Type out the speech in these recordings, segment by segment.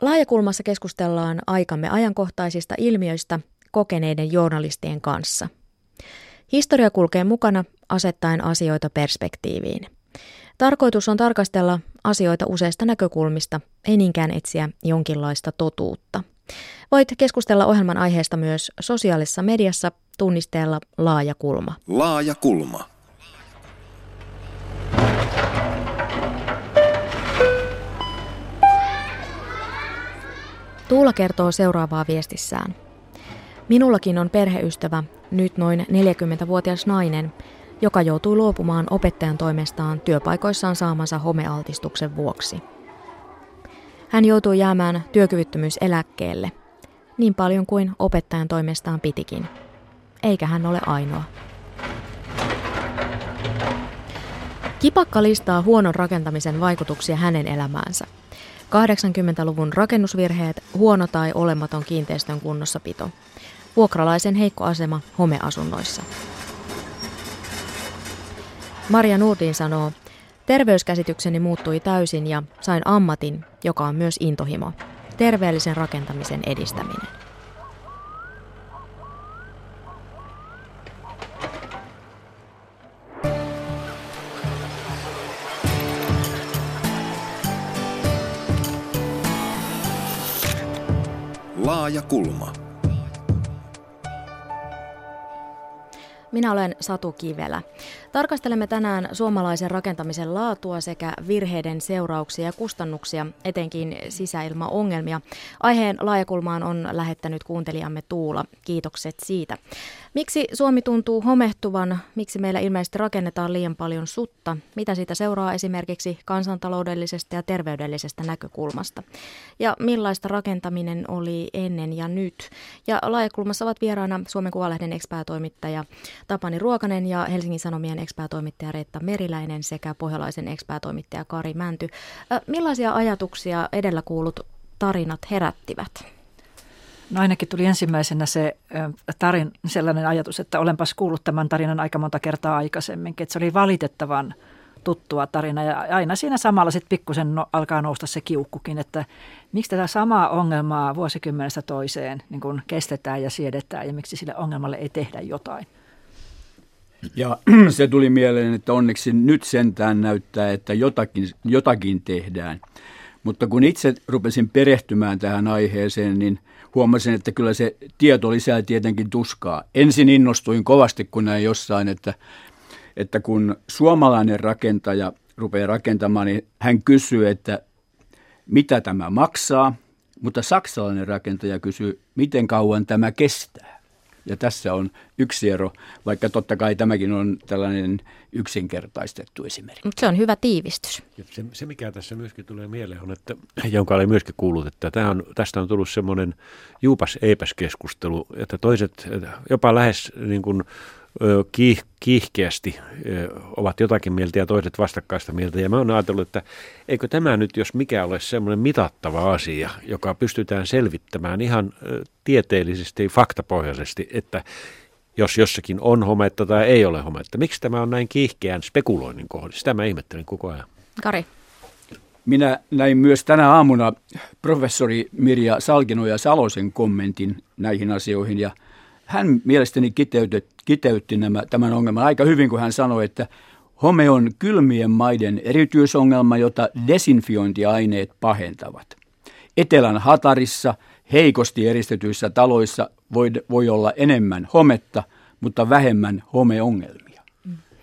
Laajakulmassa keskustellaan aikamme ajankohtaisista ilmiöistä kokeneiden journalistien kanssa. Historia kulkee mukana asettaen asioita perspektiiviin. Tarkoitus on tarkastella asioita useista näkökulmista, ei niinkään etsiä jonkinlaista totuutta. Voit keskustella ohjelman aiheesta myös sosiaalisessa mediassa tunnisteella laaja kulma. Laaja kulma. Tuula kertoo seuraavaa viestissään. Minullakin on perheystävä, nyt noin 40-vuotias nainen, joka joutui luopumaan opettajan toimestaan työpaikoissaan saamansa homealtistuksen vuoksi. Hän joutui jäämään työkyvyttömyyseläkkeelle, niin paljon kuin opettajan toimestaan pitikin. Eikä hän ole ainoa. Kipakka listaa huonon rakentamisen vaikutuksia hänen elämäänsä. 80-luvun rakennusvirheet, huono tai olematon kiinteistön kunnossapito. Vuokralaisen heikko asema homeasunnoissa. Maria Nurdin sanoo, terveyskäsitykseni muuttui täysin ja sain ammatin, joka on myös intohimo. Terveellisen rakentamisen edistäminen. Laaja kulma. Minä olen Satu Kivelä. Tarkastelemme tänään suomalaisen rakentamisen laatua sekä virheiden seurauksia ja kustannuksia, etenkin sisäilmaongelmia. Aiheen laajakulmaan on lähettänyt kuuntelijamme Tuula. Kiitokset siitä. Miksi Suomi tuntuu homehtuvan? Miksi meillä ilmeisesti rakennetaan liian paljon sutta? Mitä siitä seuraa esimerkiksi kansantaloudellisesta ja terveydellisestä näkökulmasta? Ja millaista rakentaminen oli ennen ja nyt? Ja laajakulmassa ovat vieraana Suomen Kuvalehden ekspäätoimittaja Tapani Ruokanen ja Helsingin Sanomien ekspäätoimittaja Reetta Meriläinen sekä pohjalaisen ekspäätoimittaja Kari Mänty. Millaisia ajatuksia edellä kuulut tarinat herättivät? No ainakin tuli ensimmäisenä se tarin, sellainen ajatus, että olenpas kuullut tämän tarinan aika monta kertaa aikaisemminkin. Että se oli valitettavan tuttua tarina ja aina siinä samalla sitten pikkusen no, alkaa nousta se kiukkukin, että miksi tätä samaa ongelmaa vuosikymmenestä toiseen niin kun kestetään ja siedetään ja miksi sille ongelmalle ei tehdä jotain. Ja se tuli mieleen, että onneksi nyt sentään näyttää, että jotakin, jotakin tehdään. Mutta kun itse rupesin perehtymään tähän aiheeseen, niin huomasin, että kyllä se tieto lisää tietenkin tuskaa. Ensin innostuin kovasti, kun näin jossain, että, että kun suomalainen rakentaja rupeaa rakentamaan, niin hän kysyy, että mitä tämä maksaa, mutta saksalainen rakentaja kysyy, miten kauan tämä kestää. Ja tässä on yksi ero, vaikka totta kai tämäkin on tällainen yksinkertaistettu esimerkki. Mutta se on hyvä tiivistys. Ja se, se, mikä tässä myöskin tulee mieleen on, että jonka olen myöskin kuullut, että tämä on, tästä on tullut semmoinen juupas eipäs keskustelu, että toiset jopa lähes niin kuin, kiih, kiihkeästi ovat jotakin mieltä ja toiset vastakkaista mieltä. Ja mä oon ajatellut, että eikö tämä nyt, jos mikä ole semmoinen mitattava asia, joka pystytään selvittämään ihan tieteellisesti, faktapohjaisesti, että jos jossakin on hometta tai ei ole hometta. Miksi tämä on näin kiihkeän spekuloinnin kohde? Sitä mä ihmettelen koko ajan. Kari. Minä näin myös tänä aamuna professori Mirja Salkino ja Salosen kommentin näihin asioihin ja – hän mielestäni kiteytti, kiteytti nämä, tämän ongelman aika hyvin, kun hän sanoi, että home on kylmien maiden erityisongelma, jota desinfiointiaineet pahentavat. Etelän hatarissa, heikosti eristetyissä taloissa voi, voi olla enemmän hometta, mutta vähemmän homeongelmia.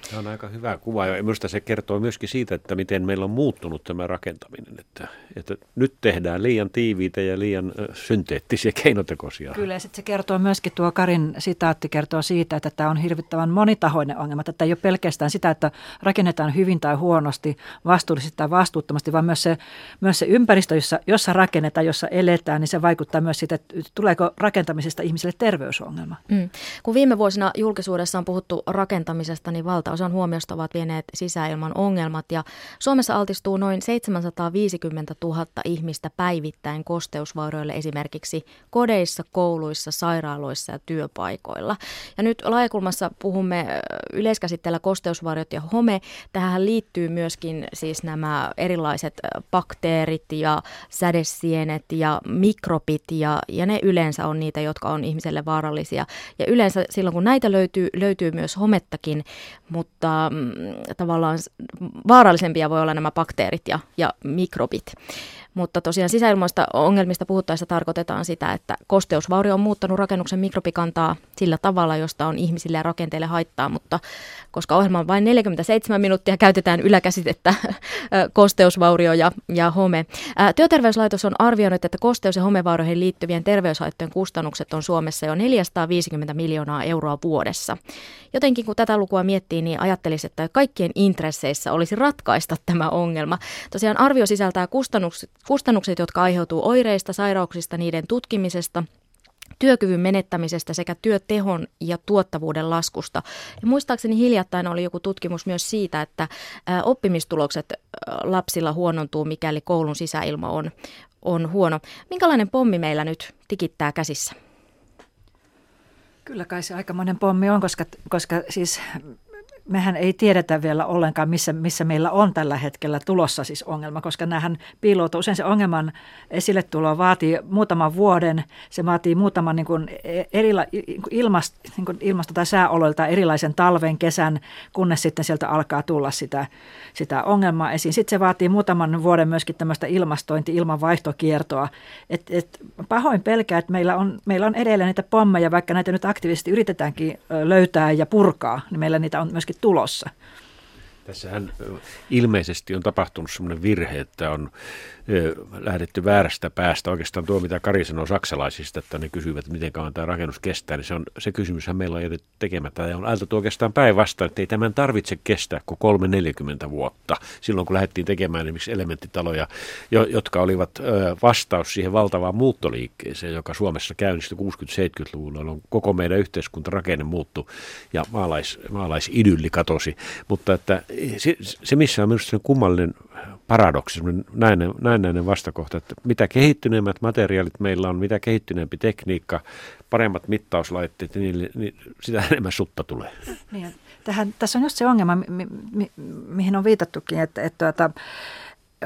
Tämä on aika hyvä kuva ja minusta se kertoo myöskin siitä, että miten meillä on muuttunut tämä rakentaminen. Että, että nyt tehdään liian tiiviitä ja liian synteettisiä keinotekoisia. Kyllä ja sitten se kertoo myöskin, tuo Karin sitaatti kertoo siitä, että tämä on hirvittävän monitahoinen ongelma. Että ei ole pelkästään sitä, että rakennetaan hyvin tai huonosti, vastuullisesti tai vastuuttomasti, vaan myös se, myös se ympäristö, jossa, jossa rakennetaan, jossa eletään, niin se vaikuttaa myös siitä, että tuleeko rakentamisesta ihmisille terveysongelma. Mm. Kun viime vuosina julkisuudessa on puhuttu rakentamisesta, niin valtaosa osan huomiosta ovat vieneet sisäilman ongelmat ja Suomessa altistuu noin 750 000 ihmistä päivittäin kosteusvaurioille esimerkiksi kodeissa, kouluissa, sairaaloissa ja työpaikoilla. Ja nyt laajakulmassa puhumme yleiskäsitteellä kosteusvauriot ja home. Tähän liittyy myöskin siis nämä erilaiset bakteerit ja sädesienet ja mikrobit ja, ja ne yleensä on niitä, jotka on ihmiselle vaarallisia. Ja yleensä silloin kun näitä löytyy, löytyy myös homettakin, mutta mm, tavallaan vaarallisempia voi olla nämä bakteerit ja, ja mikrobit. Mutta tosiaan sisäilmoista ongelmista puhuttaessa tarkoitetaan sitä, että kosteusvaurio on muuttanut rakennuksen mikrobikantaa sillä tavalla, josta on ihmisille ja rakenteille haittaa, mutta koska ohjelma on vain 47 minuuttia, käytetään yläkäsitettä kosteusvaurio ja, ja home. Työterveyslaitos on arvioinut, että kosteus- ja homevaurioihin liittyvien terveyshaittojen kustannukset on Suomessa jo 450 miljoonaa euroa vuodessa. Jotenkin kun tätä lukua miettii, niin ajattelisi, että kaikkien intresseissä olisi ratkaista tämä ongelma. Tosiaan arvio sisältää kustannukset, kustannukset jotka aiheutuu oireista, sairauksista, niiden tutkimisesta – työkyvyn menettämisestä sekä työtehon ja tuottavuuden laskusta. Ja muistaakseni hiljattain oli joku tutkimus myös siitä, että oppimistulokset lapsilla huonontuu, mikäli koulun sisäilma on, on huono. Minkälainen pommi meillä nyt tikittää käsissä? Kyllä kai se aikamoinen pommi on, koska, koska siis mehän ei tiedetä vielä ollenkaan, missä, missä meillä on tällä hetkellä tulossa siis ongelma, koska näähän piiloutuu. Usein se ongelman esille tulo vaatii muutaman vuoden, se vaatii muutaman niin kuin erila, ilmast, niin kuin ilmasto- tai sääoloilta erilaisen talven, kesän, kunnes sitten sieltä alkaa tulla sitä, sitä ongelmaa esiin. Sitten se vaatii muutaman vuoden myöskin tämmöistä ilmastointi, ilmanvaihtokiertoa. Et, et pahoin pelkää, että meillä on, meillä on edelleen niitä pommeja, vaikka näitä nyt aktiivisesti yritetäänkin löytää ja purkaa, niin meillä niitä on myöskin tulossa. Tässähän ilmeisesti on tapahtunut sellainen virhe, että on lähdetty väärästä päästä. Oikeastaan tuo, mitä Kari sanoi saksalaisista, että ne kysyvät, että miten kauan tämä rakennus kestää, niin se, on, se kysymyshän meillä on jätetty tekemättä. Ja on ajateltu oikeastaan päinvastoin, että ei tämän tarvitse kestää kuin 3-40 vuotta. Silloin kun lähdettiin tekemään esimerkiksi elementtitaloja, jotka olivat vastaus siihen valtavaan muuttoliikkeeseen, joka Suomessa käynnistyi 60-70-luvulla, on koko meidän yhteiskuntarakenne muuttu ja maalais, maalaisidylli katosi. Mutta että se, se missä on minusta kummallinen paradoksi, näinen, näinen vastakohta, että mitä kehittyneemmät materiaalit meillä on, mitä kehittyneempi tekniikka, paremmat mittauslaitteet, niin, niin sitä enemmän sutta tulee. Niin, tähän, tässä on just se ongelma, mi, mi, mihin on viitattukin, että, että, että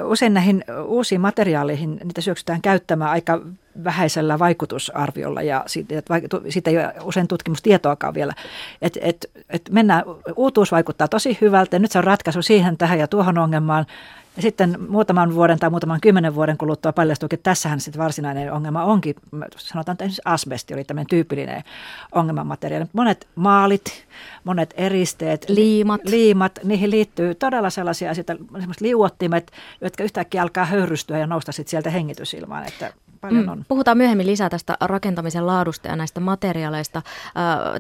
usein näihin uusiin materiaaleihin niitä syöksytään käyttämään aika vähäisellä vaikutusarviolla ja siitä, siitä ei ole usein tutkimustietoakaan vielä. Et, et, et mennään, uutuus vaikuttaa tosi hyvältä ja nyt se on ratkaisu siihen, tähän ja tuohon ongelmaan ja sitten muutaman vuoden tai muutaman kymmenen vuoden kuluttua paljastui, että tässähän sitten varsinainen ongelma onkin, sanotaan, että asbesti oli tämmöinen tyypillinen ongelmamateriaali. Monet maalit, monet eristeet, liimat, liimat niihin liittyy todella sellaisia asioita, liuottimet, jotka yhtäkkiä alkaa höyrystyä ja nousta sitten sieltä hengitysilmaan. Että paljon mm, on. Puhutaan myöhemmin lisää tästä rakentamisen laadusta ja näistä materiaaleista.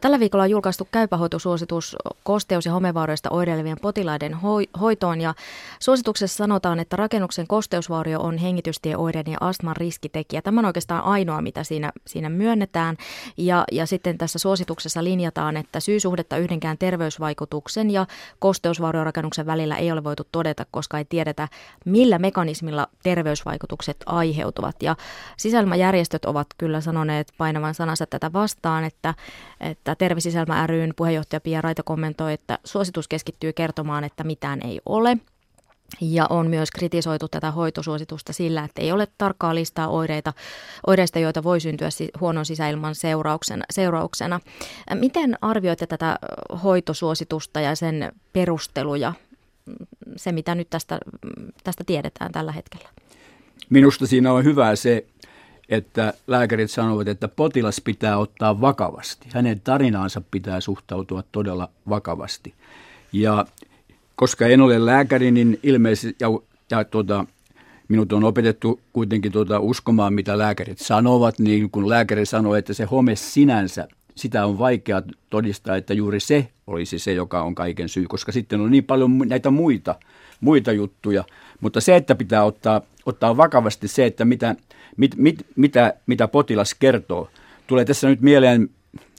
Tällä viikolla on julkaistu käypähoitosuositus kosteus- ja homevaurioista oireilevien potilaiden hoitoon. Ja suosituksessa sanotaan, että rakennuksen kosteusvaurio on hengitystieoireiden ja astman riskitekijä. Tämä on oikeastaan ainoa, mitä siinä, siinä myönnetään. Ja, ja sitten tässä suosituksessa linjataan, että syysuhdetta yhdenkään terveysvaikutuksen ja kosteusvauriorakennuksen välillä ei ole voitu todeta, koska ei tiedetä, millä mekanismilla terveysvaikutukset aiheutuvat. Ja Sisäilmajärjestöt ovat kyllä sanoneet painavan sanansa tätä vastaan, että, että Tervesisäilmä ryn puheenjohtaja Pia Raita kommentoi, että suositus keskittyy kertomaan, että mitään ei ole. Ja on myös kritisoitu tätä hoitosuositusta sillä, että ei ole tarkkaa listaa oireita, oireista, joita voi syntyä huonon sisäilman seurauksena. seurauksena. Miten arvioitte tätä hoitosuositusta ja sen perusteluja, se mitä nyt tästä, tästä tiedetään tällä hetkellä? Minusta siinä on hyvä se, että lääkärit sanovat, että potilas pitää ottaa vakavasti. Hänen tarinaansa pitää suhtautua todella vakavasti. Ja koska en ole lääkäri, niin ilmeisesti, ja, ja tuota, minut on opetettu kuitenkin tuota, uskomaan, mitä lääkärit sanovat, niin kun lääkäri sanoo, että se home sinänsä, sitä on vaikea todistaa, että juuri se olisi se, joka on kaiken syy, koska sitten on niin paljon näitä muita, muita juttuja. Mutta se, että pitää ottaa, ottaa vakavasti se, että mitä, mit, mit, mitä, mitä potilas kertoo. Tulee tässä nyt mieleen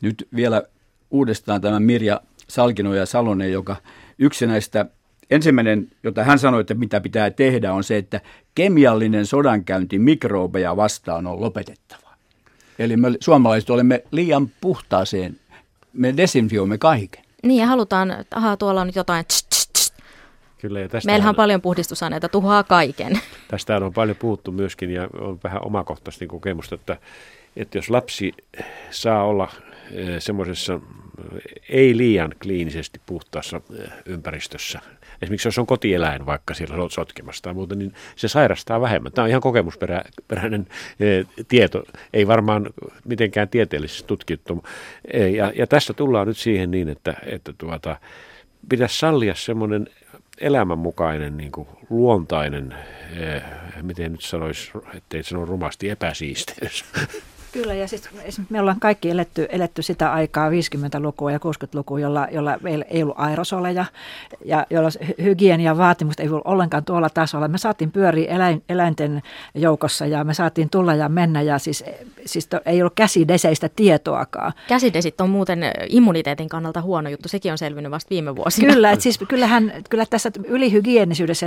nyt vielä uudestaan tämä Mirja Salkino ja Salonen, joka yksi näistä, ensimmäinen, jota hän sanoi, että mitä pitää tehdä, on se, että kemiallinen sodankäynti mikrobeja vastaan on lopetettava. Eli me suomalaiset olemme liian puhtaaseen, me desinfioimme kaiken. Niin ja halutaan, ahaa, tuolla on nyt jotain tss. Kyllä, ja tästä Meillähän on paljon puhdistusaineita, tuhoaa kaiken. Tästä on paljon puhuttu myöskin ja on vähän omakohtaisesti kokemusta, että, että jos lapsi saa olla eh, semmoisessa eh, ei liian kliinisesti puhtaassa eh, ympäristössä, esimerkiksi jos on kotieläin vaikka siellä sotkemassa tai muuta, niin se sairastaa vähemmän. Tämä on ihan kokemusperäinen tieto, ei varmaan mitenkään tieteellisesti tutkittu. Ja, ja tässä tullaan nyt siihen niin, että, että tuota, pitäisi sallia semmoinen elämänmukainen, niin kuin luontainen, eh, miten nyt sanoisi, ettei sano rumasti, epäsiisteys. Kyllä, ja siis me ollaan kaikki eletty, eletty sitä aikaa 50-lukua ja 60-lukua, jolla, jolla meillä ei ollut aerosoleja ja jolla hygienia vaatimus ei ollut ollenkaan tuolla tasolla. Me saatiin pyöriä eläin, eläinten joukossa ja me saatiin tulla ja mennä ja siis, siis to, ei ollut käsideseistä tietoakaan. Käsidesit on muuten immuniteetin kannalta huono juttu, sekin on selvinnyt vasta viime vuosina. Kyllä, että siis kyllähän, kyllä tässä ylihygienisyydessä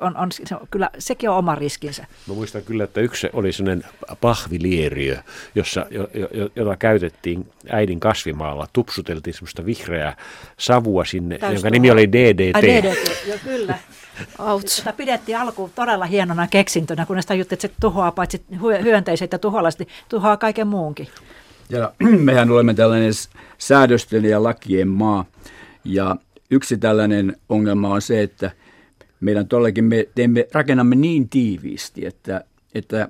on, on, se, kyllä sekin on oma riskinsä. Mä muistan kyllä, että yksi oli sellainen pahvilieriö, jossa, jo, jo, jota käytettiin äidin kasvimaalla. Tupsuteltiin semmoista vihreää savua sinne, Täys jonka nimi oli DDT. Ai, DDT, jo, kyllä. Outs. Sitä pidettiin alkuun todella hienona keksintönä, kun sitä juttu, että se tuhoaa paitsi hyönteiset ja tuholaiset, niin tuhoaa kaiken muunkin. Ja mehän olemme tällainen säädösten ja lakien maa. Ja yksi tällainen ongelma on se, että meidän todellakin me teemme, rakennamme niin tiiviisti, että, että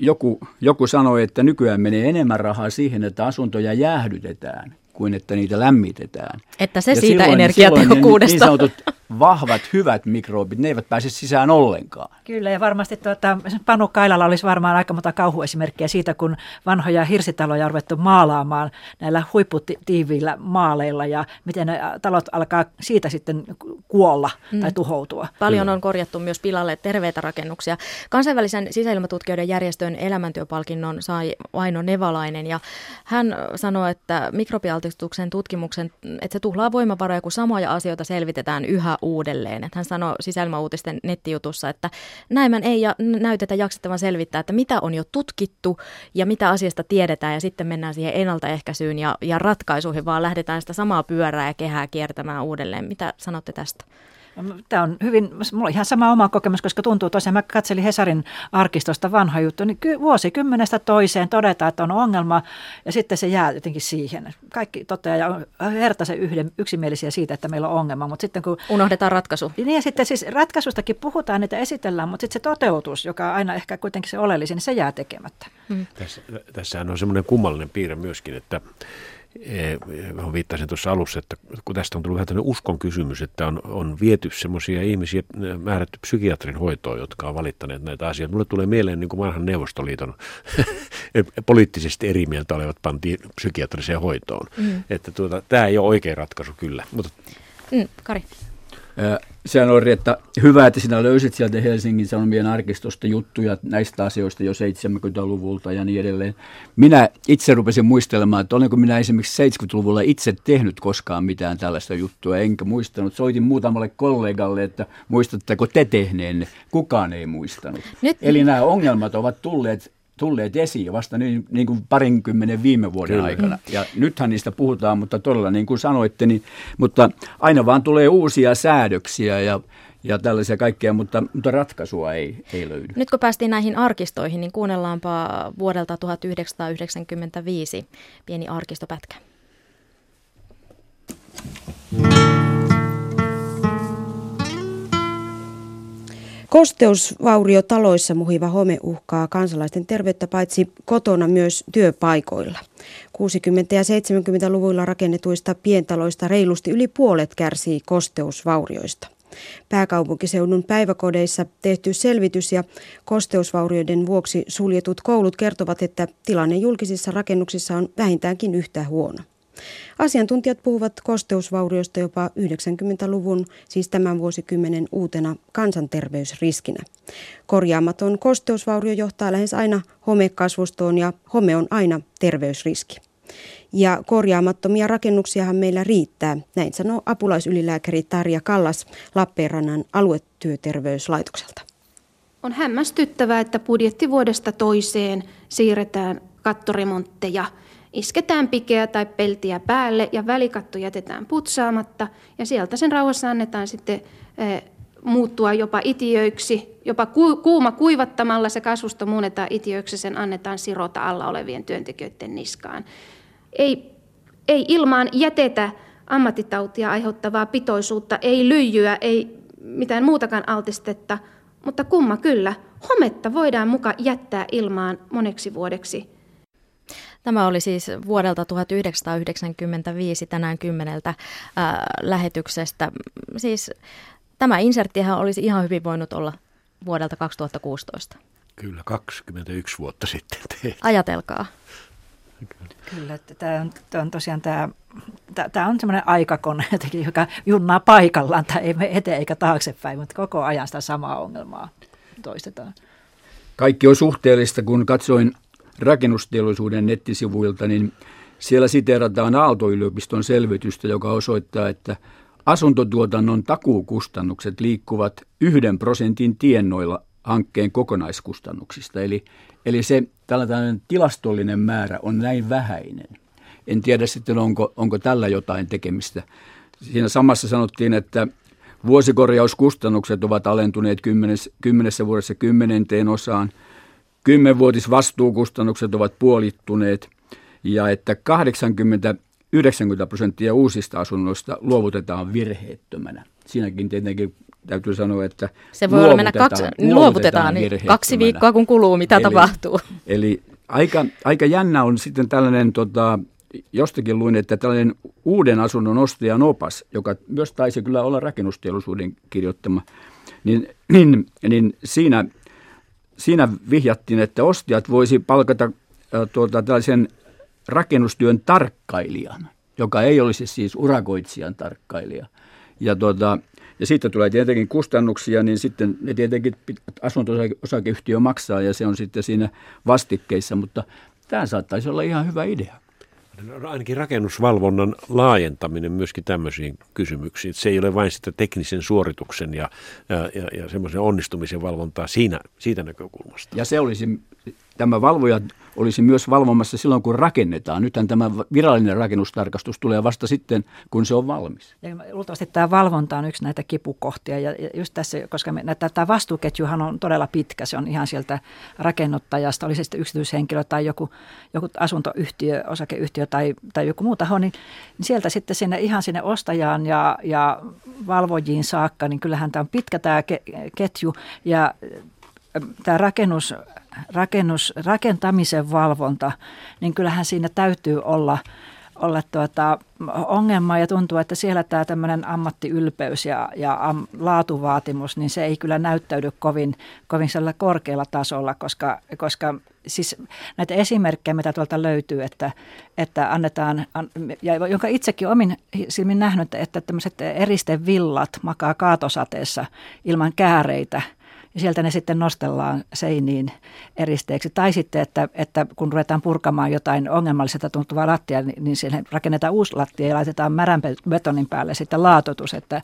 joku, joku sanoi, että nykyään menee enemmän rahaa siihen, että asuntoja jäähdytetään kuin että niitä lämmitetään. Että se ja siitä silloin, energiatehokkuudesta. Silloin niin sanotut vahvat, hyvät mikrobit, ne eivät pääse sisään ollenkaan. Kyllä, ja varmasti tuota, Panu Kailalla olisi varmaan aika monta kauhuesimerkkiä siitä, kun vanhoja hirsitaloja on ruvettu maalaamaan näillä huipputiiviillä maaleilla, ja miten ne talot alkaa siitä sitten kuolla mm. tai tuhoutua. Paljon Kyllä. on korjattu myös pilalle terveitä rakennuksia. Kansainvälisen sisäilmatutkijoiden järjestön elämäntyöpalkinnon sai Aino Nevalainen, ja hän sanoi, että mikrobialtistuksen tutkimuksen, että se tuhlaa voimavaroja, kun samoja asioita selvitetään yhä uudelleen. Että hän sanoi sisäilmauutisten nettijutussa, että näin ei ja näytetä jaksettavan selvittää, että mitä on jo tutkittu ja mitä asiasta tiedetään ja sitten mennään siihen ennaltaehkäisyyn ja, ja ratkaisuihin, vaan lähdetään sitä samaa pyörää ja kehää kiertämään uudelleen. Mitä sanotte tästä? Tämä on hyvin, mulla on ihan sama oma kokemus, koska tuntuu tosiaan, mä katselin Hesarin arkistosta vanha juttu, niin vuosikymmenestä toiseen todetaan, että on ongelma ja sitten se jää jotenkin siihen. Kaikki toteaa ja hertaisen yhden, yksimielisiä siitä, että meillä on ongelma, mutta sitten kun... Unohdetaan ratkaisu. Niin ja sitten siis ratkaisustakin puhutaan, niitä esitellään, mutta sitten se toteutus, joka on aina ehkä kuitenkin se oleellisin, niin se jää tekemättä. Hmm. Tässä, tässähän on semmoinen kummallinen piirre myöskin, että johon viittasin tuossa alussa, että kun tästä on tullut vähän tämmöinen uskon kysymys, että on, on viety semmoisia ihmisiä määrätty psykiatrin hoitoon, jotka on valittaneet näitä asioita. Mulle tulee mieleen niin kuin vanhan Neuvostoliiton poliittisesti eri mieltä olevat pantiin psykiatriseen hoitoon. Mm. Että tuota, tämä ei ole oikea ratkaisu kyllä. Mutta... Mm, Kari. Sehän oli, että hyvä, että sinä löysit sieltä Helsingin Sanomien arkistosta juttuja näistä asioista jo 70-luvulta ja niin edelleen. Minä itse rupesin muistelemaan, että olenko minä esimerkiksi 70-luvulla itse tehnyt koskaan mitään tällaista juttua, enkä muistanut. Soitin muutamalle kollegalle, että muistatteko te tehneenne. Kukaan ei muistanut. Nyt... Eli nämä ongelmat ovat tulleet tulleet esiin vasta niin, niin kuin parinkymmenen viime vuoden Kyllä. aikana. Ja nythän niistä puhutaan, mutta todella niin kuin sanoitte, niin, mutta aina vaan tulee uusia säädöksiä ja, ja tällaisia kaikkea, mutta, mutta ratkaisua ei, ei löydy. Nyt kun päästiin näihin arkistoihin, niin kuunnellaanpa vuodelta 1995 pieni arkistopätkä. Kosteusvauriotaloissa muhiva home uhkaa kansalaisten terveyttä paitsi kotona myös työpaikoilla. 60- ja 70-luvuilla rakennetuista pientaloista reilusti yli puolet kärsii kosteusvaurioista. Pääkaupunkiseudun päiväkodeissa tehty selvitys ja kosteusvaurioiden vuoksi suljetut koulut kertovat, että tilanne julkisissa rakennuksissa on vähintäänkin yhtä huono. Asiantuntijat puhuvat kosteusvaurioista jopa 90-luvun, siis tämän vuosikymmenen uutena kansanterveysriskinä. Korjaamaton kosteusvaurio johtaa lähes aina homekasvustoon ja home on aina terveysriski. Ja korjaamattomia rakennuksiahan meillä riittää, näin sanoo apulaisylilääkäri Tarja Kallas Lappeenrannan aluetyöterveyslaitokselta. On hämmästyttävää, että budjettivuodesta toiseen siirretään kattoremontteja, isketään pikeä tai peltiä päälle ja välikatto jätetään putsaamatta ja sieltä sen rauhassa annetaan sitten muuttua jopa itiöiksi, jopa kuuma kuivattamalla se kasvusto muunnetaan itiöiksi, sen annetaan sirota alla olevien työntekijöiden niskaan. Ei, ei ilmaan jätetä ammattitautia aiheuttavaa pitoisuutta, ei lyijyä, ei mitään muutakaan altistetta, mutta kumma kyllä, hometta voidaan muka jättää ilmaan moneksi vuodeksi. Tämä oli siis vuodelta 1995 tänään kymmeneltä ää, lähetyksestä. Siis tämä inserttihän olisi ihan hyvin voinut olla vuodelta 2016. Kyllä, 21 vuotta sitten tehty. Ajatelkaa. Kyllä, että tämä on, tämä on tosiaan tämä, tämä on semmoinen aikakone jotenkin, joka junnaa paikallaan. Tämä ei mene eteen eikä taaksepäin, mutta koko ajan sitä samaa ongelmaa toistetaan. Kaikki on suhteellista, kun katsoin rakennusteollisuuden nettisivuilta, niin siellä siteerataan Aalto-yliopiston selvitystä, joka osoittaa, että asuntotuotannon takuukustannukset liikkuvat yhden prosentin tiennoilla hankkeen kokonaiskustannuksista. Eli, eli se tällainen tilastollinen määrä on näin vähäinen. En tiedä sitten, onko, onko tällä jotain tekemistä. Siinä samassa sanottiin, että vuosikorjauskustannukset ovat alentuneet kymmenes, kymmenessä vuodessa kymmenenteen osaan. Kymmenvuotisvastuukustannukset ovat puolittuneet ja että 80 90 prosenttia uusista asunnoista luovutetaan virheettömänä. Siinäkin tietenkin täytyy sanoa, että Se voi olla mennä kaksi, luovutetaan, luovutetaan niin kaksi viikkoa kun kuluu, mitä eli, tapahtuu. Eli aika, aika jännä on sitten tällainen, tota, jostakin luin, että tällainen uuden asunnon ostajan opas, joka myös taisi kyllä olla rakennusteollisuuden kirjoittama, niin, niin, niin siinä, siinä vihjattiin, että ostajat voisi palkata äh, tuota, tällaisen rakennustyön tarkkailijan, joka ei olisi siis urakoitsijan tarkkailija. Ja, tuota, ja siitä tulee tietenkin kustannuksia, niin sitten ne tietenkin asunto-osakeyhtiö maksaa ja se on sitten siinä vastikkeissa, mutta tämä saattaisi olla ihan hyvä idea. Ainakin rakennusvalvonnan laajentaminen myöskin tämmöisiin kysymyksiin. Se ei ole vain sitä teknisen suorituksen ja, ja, ja, ja semmoisen onnistumisen valvontaa siinä, siitä näkökulmasta. Ja se olisi, tämä valvoja olisi myös valvomassa silloin, kun rakennetaan. Nythän tämä virallinen rakennustarkastus tulee vasta sitten, kun se on valmis. Ja luultavasti tämä valvonta on yksi näitä kipukohtia. Ja just tässä, koska me, tämä vastuuketjuhan on todella pitkä. Se on ihan sieltä rakennuttajasta, oli se sitten yksityishenkilö tai joku, joku asuntoyhtiö, osakeyhtiö tai, tai joku muu taho, niin, niin sieltä sitten sinne ihan sinne ostajaan ja, ja valvojiin saakka, niin kyllähän tämä on pitkä tämä ketju. Ja tämä rakennus, rakennus, rakentamisen valvonta, niin kyllähän siinä täytyy olla, olla tuota, ongelma. Ja tuntuu, että siellä tämä tämmöinen ammattiylpeys ja, ja am, laatuvaatimus, niin se ei kyllä näyttäydy kovin, kovin korkealla tasolla, koska, koska siis näitä esimerkkejä, mitä tuolta löytyy, että, että annetaan, ja jonka itsekin omin silmin nähnyt, että tämmöiset eristevillat makaa kaatosateessa ilman kääreitä – sieltä ne sitten nostellaan seiniin eristeeksi. Tai sitten, että, että kun ruvetaan purkamaan jotain ongelmalliselta tuntuvaa lattia, niin, niin siihen rakennetaan uusi lattia ja laitetaan märän betonin päälle sitten laatotus, että,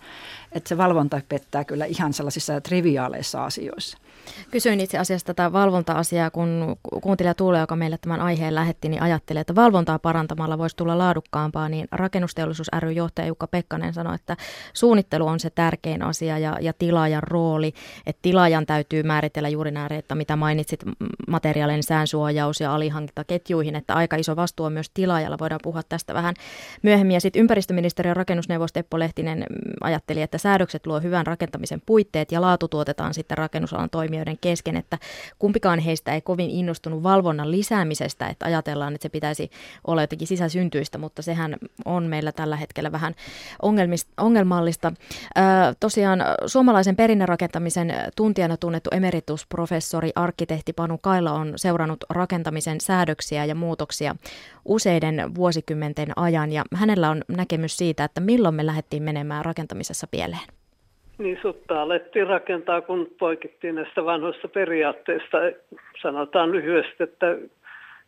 että se valvonta pettää kyllä ihan sellaisissa triviaaleissa asioissa. Kysyin itse asiassa tätä valvonta-asiaa, kun kuuntelija Tuule, joka meille tämän aiheen lähetti, niin ajatteli, että valvontaa parantamalla voisi tulla laadukkaampaa, niin rakennusteollisuus ry johtaja Jukka Pekkanen sanoi, että suunnittelu on se tärkein asia ja, ja tilaajan rooli, että tilaajan täytyy määritellä juuri nämä, että mitä mainitsit, materiaalien säänsuojaus ja alihankintaketjuihin, että aika iso vastuu on myös tilaajalla, voidaan puhua tästä vähän myöhemmin. Ja sitten ympäristöministeriön rakennusneuvos Teppo Lehtinen ajatteli, että säädökset luo hyvän rakentamisen puitteet ja laatu tuotetaan sitten rakennusalan toimijoiden kesken, että kumpikaan heistä ei kovin innostunut valvonnan lisäämisestä, että ajatellaan, että se pitäisi olla jotenkin sisäsyntyistä, mutta sehän on meillä tällä hetkellä vähän ongelmallista. tosiaan suomalaisen perinnerakentamisen tuntijana tunnettu emeritusprofessori, arkkitehti Panu Kaila on seurannut rakentamisen säädöksiä ja muutoksia useiden vuosikymmenten ajan ja hänellä on näkemys siitä, että milloin me lähdettiin menemään rakentamisessa pieleen. Niin sutta alettiin rakentaa, kun poikittiin näistä vanhoista periaatteista. Sanotaan lyhyesti, että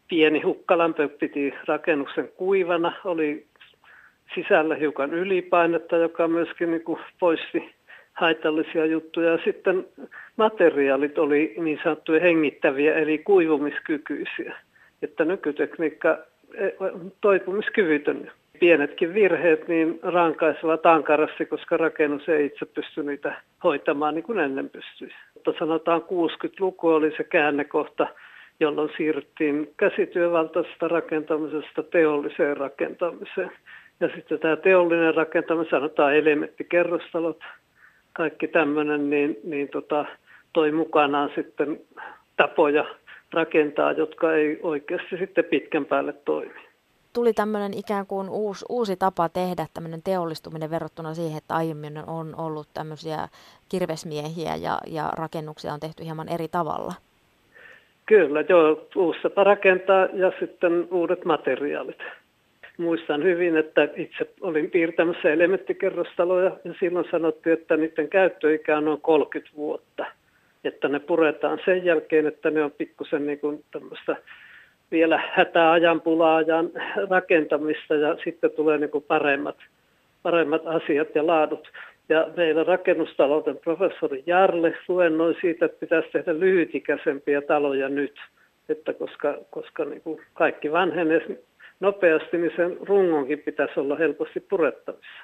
pieni hukkalämpö piti rakennuksen kuivana, oli sisällä hiukan ylipainetta, joka myöskin niin kuin poisti haitallisia juttuja. Ja sitten materiaalit oli niin sanottuja hengittäviä, eli kuivumiskykyisiä. Että nykytekniikka e, toipumiskyvytön. Pienetkin virheet niin rankaisevat ankarasti, koska rakennus ei itse pysty niitä hoitamaan niin kuin ennen pystyisi. Mutta sanotaan 60-luku oli se käännekohta, jolloin siirryttiin käsityövaltaisesta rakentamisesta teolliseen rakentamiseen. Ja sitten tämä teollinen rakentaminen, sanotaan elementtikerrostalot, kaikki tämmöinen, niin, niin tota, toi mukanaan sitten tapoja rakentaa, jotka ei oikeasti sitten pitkän päälle toimi. Tuli tämmöinen ikään kuin uusi, uusi tapa tehdä tämmöinen teollistuminen verrattuna siihen, että aiemmin on ollut tämmöisiä kirvesmiehiä ja, ja rakennuksia on tehty hieman eri tavalla. Kyllä, joo, uusi tapa rakentaa ja sitten uudet materiaalit muistan hyvin, että itse olin piirtämässä elementtikerrostaloja ja silloin sanottiin, että niiden käyttöikä on noin 30 vuotta. Että ne puretaan sen jälkeen, että ne on pikkusen niin kuin tämmöistä vielä hätäajan pulaajan rakentamista ja sitten tulee niin kuin paremmat, paremmat asiat ja laadut. Ja meillä rakennustalouden professori Jarle luennoi siitä, että pitäisi tehdä lyhytikäisempiä taloja nyt, että koska, koska niin kuin kaikki vanhenee nopeasti, niin sen rungonkin pitäisi olla helposti purettavissa.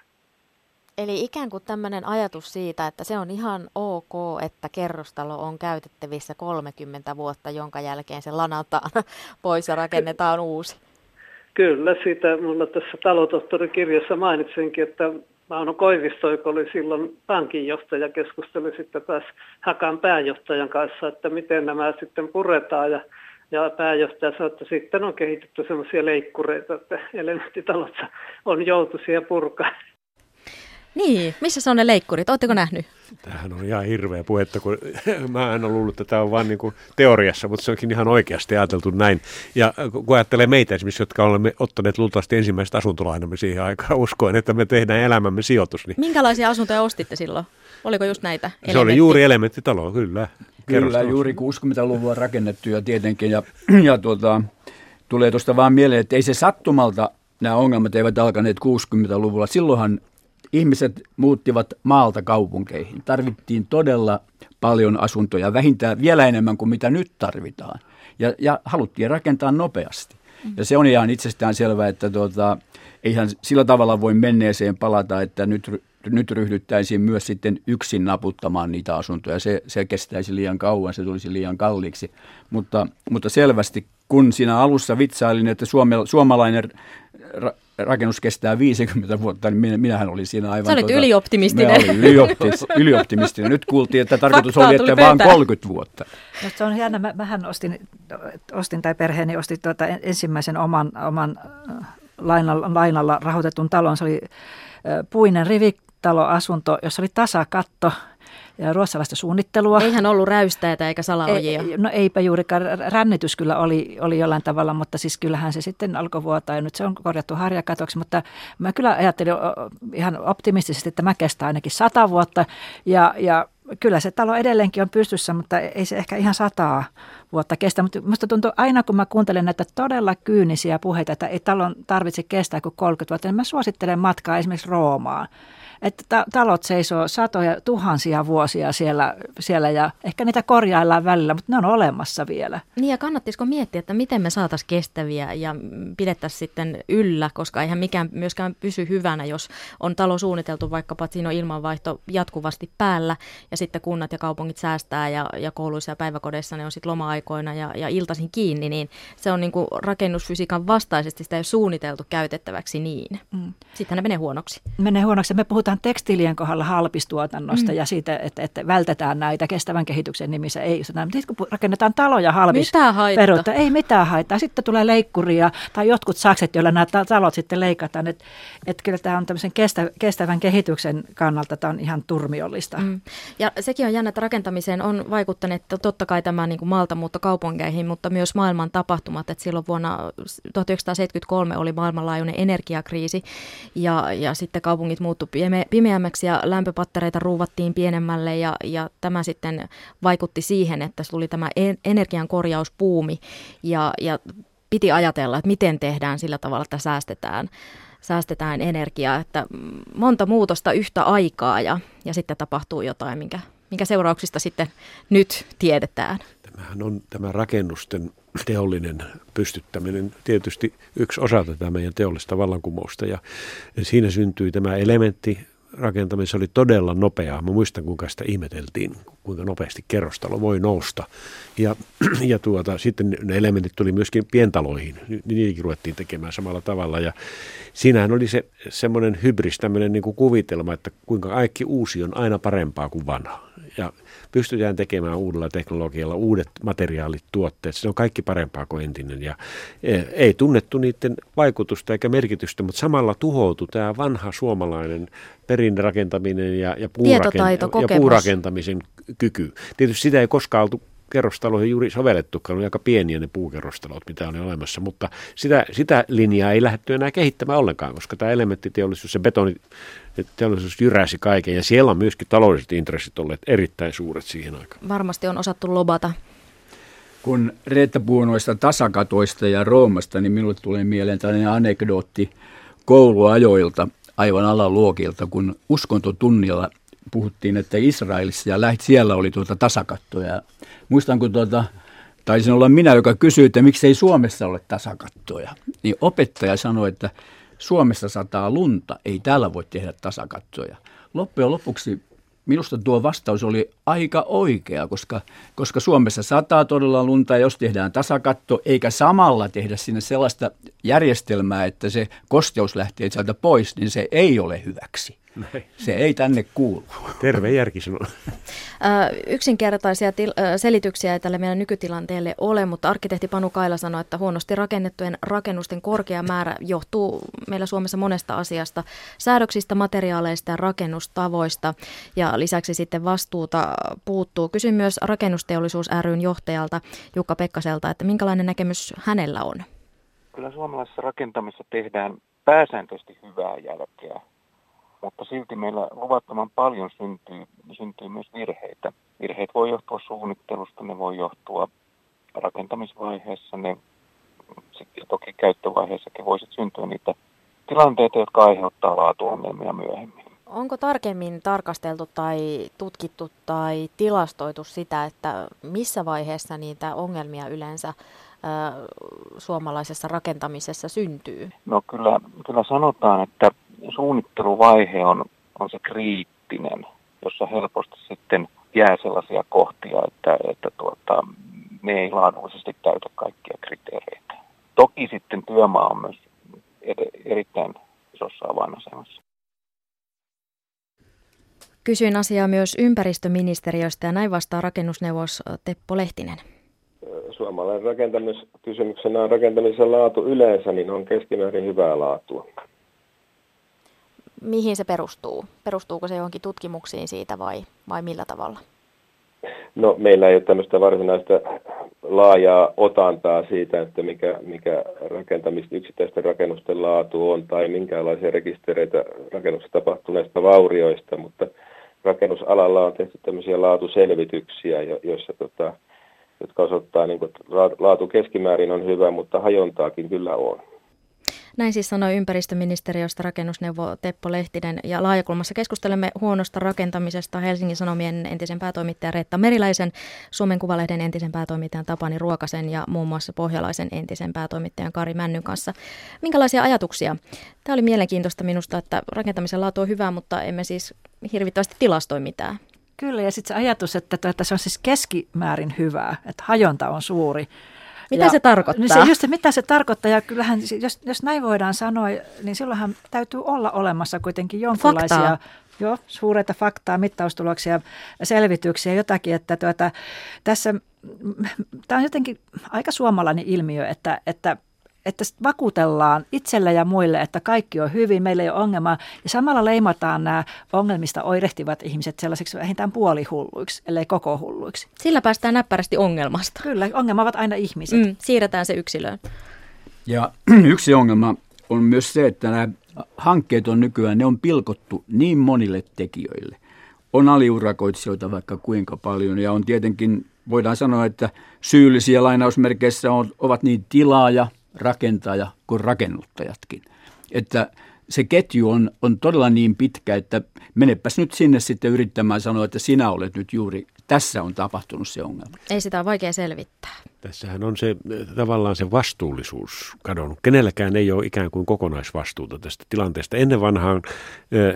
Eli ikään kuin tämmöinen ajatus siitä, että se on ihan ok, että kerrostalo on käytettävissä 30 vuotta, jonka jälkeen se lanataan pois ja rakennetaan uusi. Kyllä, siitä mulla tässä talotohtorikirjassa mainitsinkin, että Mauno Koivisto, joka oli silloin pankinjohtaja, keskusteli sitten taas Hakan pääjohtajan kanssa, että miten nämä sitten puretaan ja ja pääjohtaja sanoi, että sitten on kehitetty sellaisia leikkureita, että elementtitalotsa on joutuisia purkaa. Niin, missä se on ne leikkurit? Oletteko nähnyt? Tämähän on ihan hirveä puhetta, kun mä en ole luullut, että tämä on vain niin kuin teoriassa, mutta se onkin ihan oikeasti ajateltu näin. Ja kun ajattelee meitä esimerkiksi, jotka olemme ottaneet luultavasti ensimmäiset asuntolainamme siihen aikaan, uskoen, että me tehdään elämämme sijoitus. Niin... Minkälaisia asuntoja ostitte silloin? Oliko just näitä? Se oli juuri elementtitalo, kyllä. Kyllä, juuri 60-luvulla rakennettuja tietenkin. Ja, ja tuota, tulee tuosta vaan mieleen, että ei se sattumalta nämä ongelmat eivät alkaneet 60-luvulla. Silloinhan ihmiset muuttivat maalta kaupunkeihin. Tarvittiin todella paljon asuntoja, vähintään vielä enemmän kuin mitä nyt tarvitaan. Ja, ja haluttiin rakentaa nopeasti. Ja se on ihan itsestään selvää, että tuota, eihän sillä tavalla voi menneeseen palata, että nyt nyt ryhdyttäisiin myös sitten yksin naputtamaan niitä asuntoja. Se, se kestäisi liian kauan, se tulisi liian kalliiksi. Mutta, mutta selvästi, kun siinä alussa vitsailin, että suome, suomalainen ra, rakennus kestää 50 vuotta, niin minä, minähän olin siinä aivan... Sä olit tuota, ylioptimistinen. Minä olin ylioptimistinen, ylioptimistinen. Nyt kuultiin, että tarkoitus Faktaa oli, että vain 30 vuotta. No, se on hieno. Mä, mähän ostin, ostin tai perheeni osti tuota ensimmäisen oman, oman äh, lainalla, lainalla rahoitetun talon. Se oli äh, puinen rivi taloasunto, jossa oli tasakatto ja ruotsalaista suunnittelua. Eihän ollut räystäitä eikä salaojia. Ei, no eipä juurikaan. Rännitys kyllä oli, oli jollain tavalla, mutta siis kyllähän se sitten alkoi vuotaa ja nyt se on korjattu harjakatoksi. Mutta mä kyllä ajattelin ihan optimistisesti, että mä kestää ainakin sata vuotta ja, ja kyllä se talo edelleenkin on pystyssä, mutta ei se ehkä ihan sataa vuotta kestä. Mutta minusta tuntuu aina, kun mä kuuntelen näitä todella kyynisiä puheita, että ei talon tarvitse kestää kuin 30 vuotta, niin mä suosittelen matkaa esimerkiksi Roomaan että ta- talot seisoo satoja, tuhansia vuosia siellä, siellä ja ehkä niitä korjaillaan välillä, mutta ne on olemassa vielä. Niin ja kannattisiko miettiä, että miten me saataisiin kestäviä ja pidettäisiin sitten yllä, koska eihän mikään myöskään pysy hyvänä, jos on talo suunniteltu vaikkapa, että siinä on ilmanvaihto jatkuvasti päällä ja sitten kunnat ja kaupungit säästää ja, ja kouluissa ja päiväkodeissa ne on sitten loma-aikoina ja, ja iltaisin kiinni, niin se on niin kuin rakennusfysiikan vastaisesti sitä ei ole suunniteltu käytettäväksi niin. Mm. Sitten ne menee huonoksi. Menee huonoksi. Me puhutaan puhutaan tekstiilien kohdalla halpistuotannosta mm. ja siitä, että, että vältetään näitä kestävän kehityksen nimissä. Ei, mutta sitten kun rakennetaan taloja halpis peruutta, ei mitään haittaa. Sitten tulee leikkuria tai jotkut sakset, joilla nämä talot sitten leikataan. Että et kyllä tämä on tämmöisen kestä, kestävän kehityksen kannalta tämä on ihan turmiollista. Mm. Ja sekin on jännä, että rakentamiseen on vaikuttanut totta kai tämä niin kuin maaltamuutto kaupunkeihin, mutta myös maailman tapahtumat. Että silloin vuonna 1973 oli maailmanlaajuinen energiakriisi ja, ja sitten kaupungit pimeämmäksi ja lämpöpattereita ruuvattiin pienemmälle ja, ja tämä sitten vaikutti siihen, että tuli tämä energian korjauspuumi ja, ja piti ajatella, että miten tehdään sillä tavalla, että säästetään, säästetään energiaa, että monta muutosta yhtä aikaa ja, ja sitten tapahtuu jotain, minkä, minkä seurauksista sitten nyt tiedetään. Tämähän on tämä rakennusten teollinen pystyttäminen tietysti yksi osa tätä meidän teollista vallankumousta ja siinä syntyi tämä elementti rakentamisessa oli todella nopeaa. Mä muistan, kuinka sitä ihmeteltiin, kuinka nopeasti kerrostalo voi nousta. Ja, ja tuota, sitten ne elementit tuli myöskin pientaloihin. Niitäkin ruvettiin tekemään samalla tavalla. Ja siinähän oli se semmoinen hybris, tämmöinen niin kuin kuvitelma, että kuinka kaikki uusi on aina parempaa kuin vanha. Ja pystytään tekemään uudella teknologialla uudet materiaalit, tuotteet. Se on kaikki parempaa kuin entinen ja e, ei tunnettu niiden vaikutusta eikä merkitystä, mutta samalla tuhoutui tämä vanha suomalainen perinrakentaminen ja, ja, puuraken- ja puurakentamisen kyky. Tietysti sitä ei koskaan oltu kerrostaloihin juuri sovellettukaan, oli aika pieniä ne puukerrostalot, mitä oli olemassa, mutta sitä, sitä linjaa ei lähdetty enää kehittämään ollenkaan, koska tämä elementtiteollisuus, se betoni teollisuus jyräsi kaiken ja siellä on myöskin taloudelliset intressit olleet erittäin suuret siihen aikaan. Varmasti on osattu lobata. Kun Reetta puhuu noista tasakatoista ja Roomasta, niin minulle tulee mieleen tällainen anekdootti kouluajoilta, aivan alaluokilta, kun uskontotunnilla puhuttiin, että Israelissa ja läht, siellä oli tuota tasakattoja. Muistan, kun tuota, taisin olla minä, joka kysyi, että miksi ei Suomessa ole tasakattoja. Niin opettaja sanoi, että Suomessa sataa lunta, ei täällä voi tehdä tasakattoja. Loppujen lopuksi minusta tuo vastaus oli aika oikea, koska, koska Suomessa sataa todella lunta, jos tehdään tasakatto, eikä samalla tehdä sinne sellaista järjestelmää, että se kosteus lähtee sieltä pois, niin se ei ole hyväksi. Näin. Se ei tänne kuulu. Terve järki sinulla. Yksinkertaisia til- selityksiä ei tälle meidän nykytilanteelle ole, mutta arkkitehti Panu Kaila sanoi, että huonosti rakennettujen rakennusten korkea määrä johtuu meillä Suomessa monesta asiasta, säädöksistä, materiaaleista ja rakennustavoista ja lisäksi sitten vastuuta puuttuu. Kysyn myös rakennusteollisuus ryn johtajalta Jukka Pekkaselta, että minkälainen näkemys hänellä on? Kyllä suomalaisessa rakentamisessa tehdään pääsääntöisesti hyvää jälkeä mutta silti meillä luvattoman paljon syntyy, syntyy myös virheitä. Virheet voi johtua suunnittelusta, ne voi johtua rakentamisvaiheessa, ne sitten toki käyttövaiheessakin voisi syntyä niitä tilanteita, jotka aiheuttaa laatuongelmia myöhemmin. Onko tarkemmin tarkasteltu tai tutkittu tai tilastoitu sitä, että missä vaiheessa niitä ongelmia yleensä suomalaisessa rakentamisessa syntyy? No kyllä, kyllä sanotaan, että suunnitteluvaihe on, on se kriittinen, jossa helposti sitten jää sellaisia kohtia, että, että tuota, ne ei laadullisesti täytä kaikkia kriteereitä. Toki sitten työmaa on myös erittäin isossa avainasemassa. Kysyin asiaa myös ympäristöministeriöstä ja näin vastaa rakennusneuvos Teppo Lehtinen. Suomalainen rakentamiskysymyksenä on rakentamisen laatu yleensä, niin on keskimäärin hyvää laatua mihin se perustuu? Perustuuko se johonkin tutkimuksiin siitä vai, vai millä tavalla? No meillä ei ole tämmöistä varsinaista laajaa otantaa siitä, että mikä, mikä rakentamista, yksittäisten rakennusten laatu on tai minkälaisia rekistereitä rakennuksessa tapahtuneista vaurioista, mutta rakennusalalla on tehty tämmöisiä laatuselvityksiä, joissa tota, jotka osoittaa, niin kuin, että laatu keskimäärin on hyvä, mutta hajontaakin kyllä on. Näin siis sanoi ympäristöministeriöstä rakennusneuvo Teppo Lehtinen ja laajakulmassa keskustelemme huonosta rakentamisesta Helsingin Sanomien entisen päätoimittajan Reetta Meriläisen, Suomen Kuvalehden entisen päätoimittajan Tapani Ruokasen ja muun muassa Pohjalaisen entisen päätoimittajan Kari Männyn kanssa. Minkälaisia ajatuksia? Tämä oli mielenkiintoista minusta, että rakentamisen laatu on hyvä, mutta emme siis hirvittävästi tilastoi mitään. Kyllä, ja sitten se ajatus, että, että se on siis keskimäärin hyvää, että hajonta on suuri. Mitä ja, se tarkoittaa? Niin se, just se, mitä se tarkoittaa, ja kyllähän, jos, jos näin voidaan sanoa, niin silloinhan täytyy olla olemassa kuitenkin jonkinlaisia... Faktaa. Joo, suureita faktaa, mittaustuloksia, selvityksiä, jotakin, että tuota, tässä, tämä on jotenkin aika suomalainen ilmiö, että, että että vakuutellaan itselle ja muille, että kaikki on hyvin, meillä ei ole ongelmaa. Ja samalla leimataan nämä ongelmista oirehtivat ihmiset sellaisiksi vähintään puolihulluiksi, ellei koko hulluiksi. Sillä päästään näppärästi ongelmasta. Kyllä, ongelma ovat aina ihmiset. Mm, siirretään se yksilöön. Ja yksi ongelma on myös se, että nämä hankkeet on nykyään, ne on pilkottu niin monille tekijöille. On aliurakoitsijoita vaikka kuinka paljon ja on tietenkin, voidaan sanoa, että syyllisiä lainausmerkeissä on, ovat niin tilaaja – rakentaja kuin rakennuttajatkin. Että se ketju on, on todella niin pitkä, että menepäs nyt sinne sitten yrittämään sanoa, että sinä olet nyt juuri, tässä on tapahtunut se ongelma. Ei sitä ole vaikea selvittää. Tässähän on se tavallaan se vastuullisuus kadonnut. Kenelläkään ei ole ikään kuin kokonaisvastuuta tästä tilanteesta. Ennen vanhaan,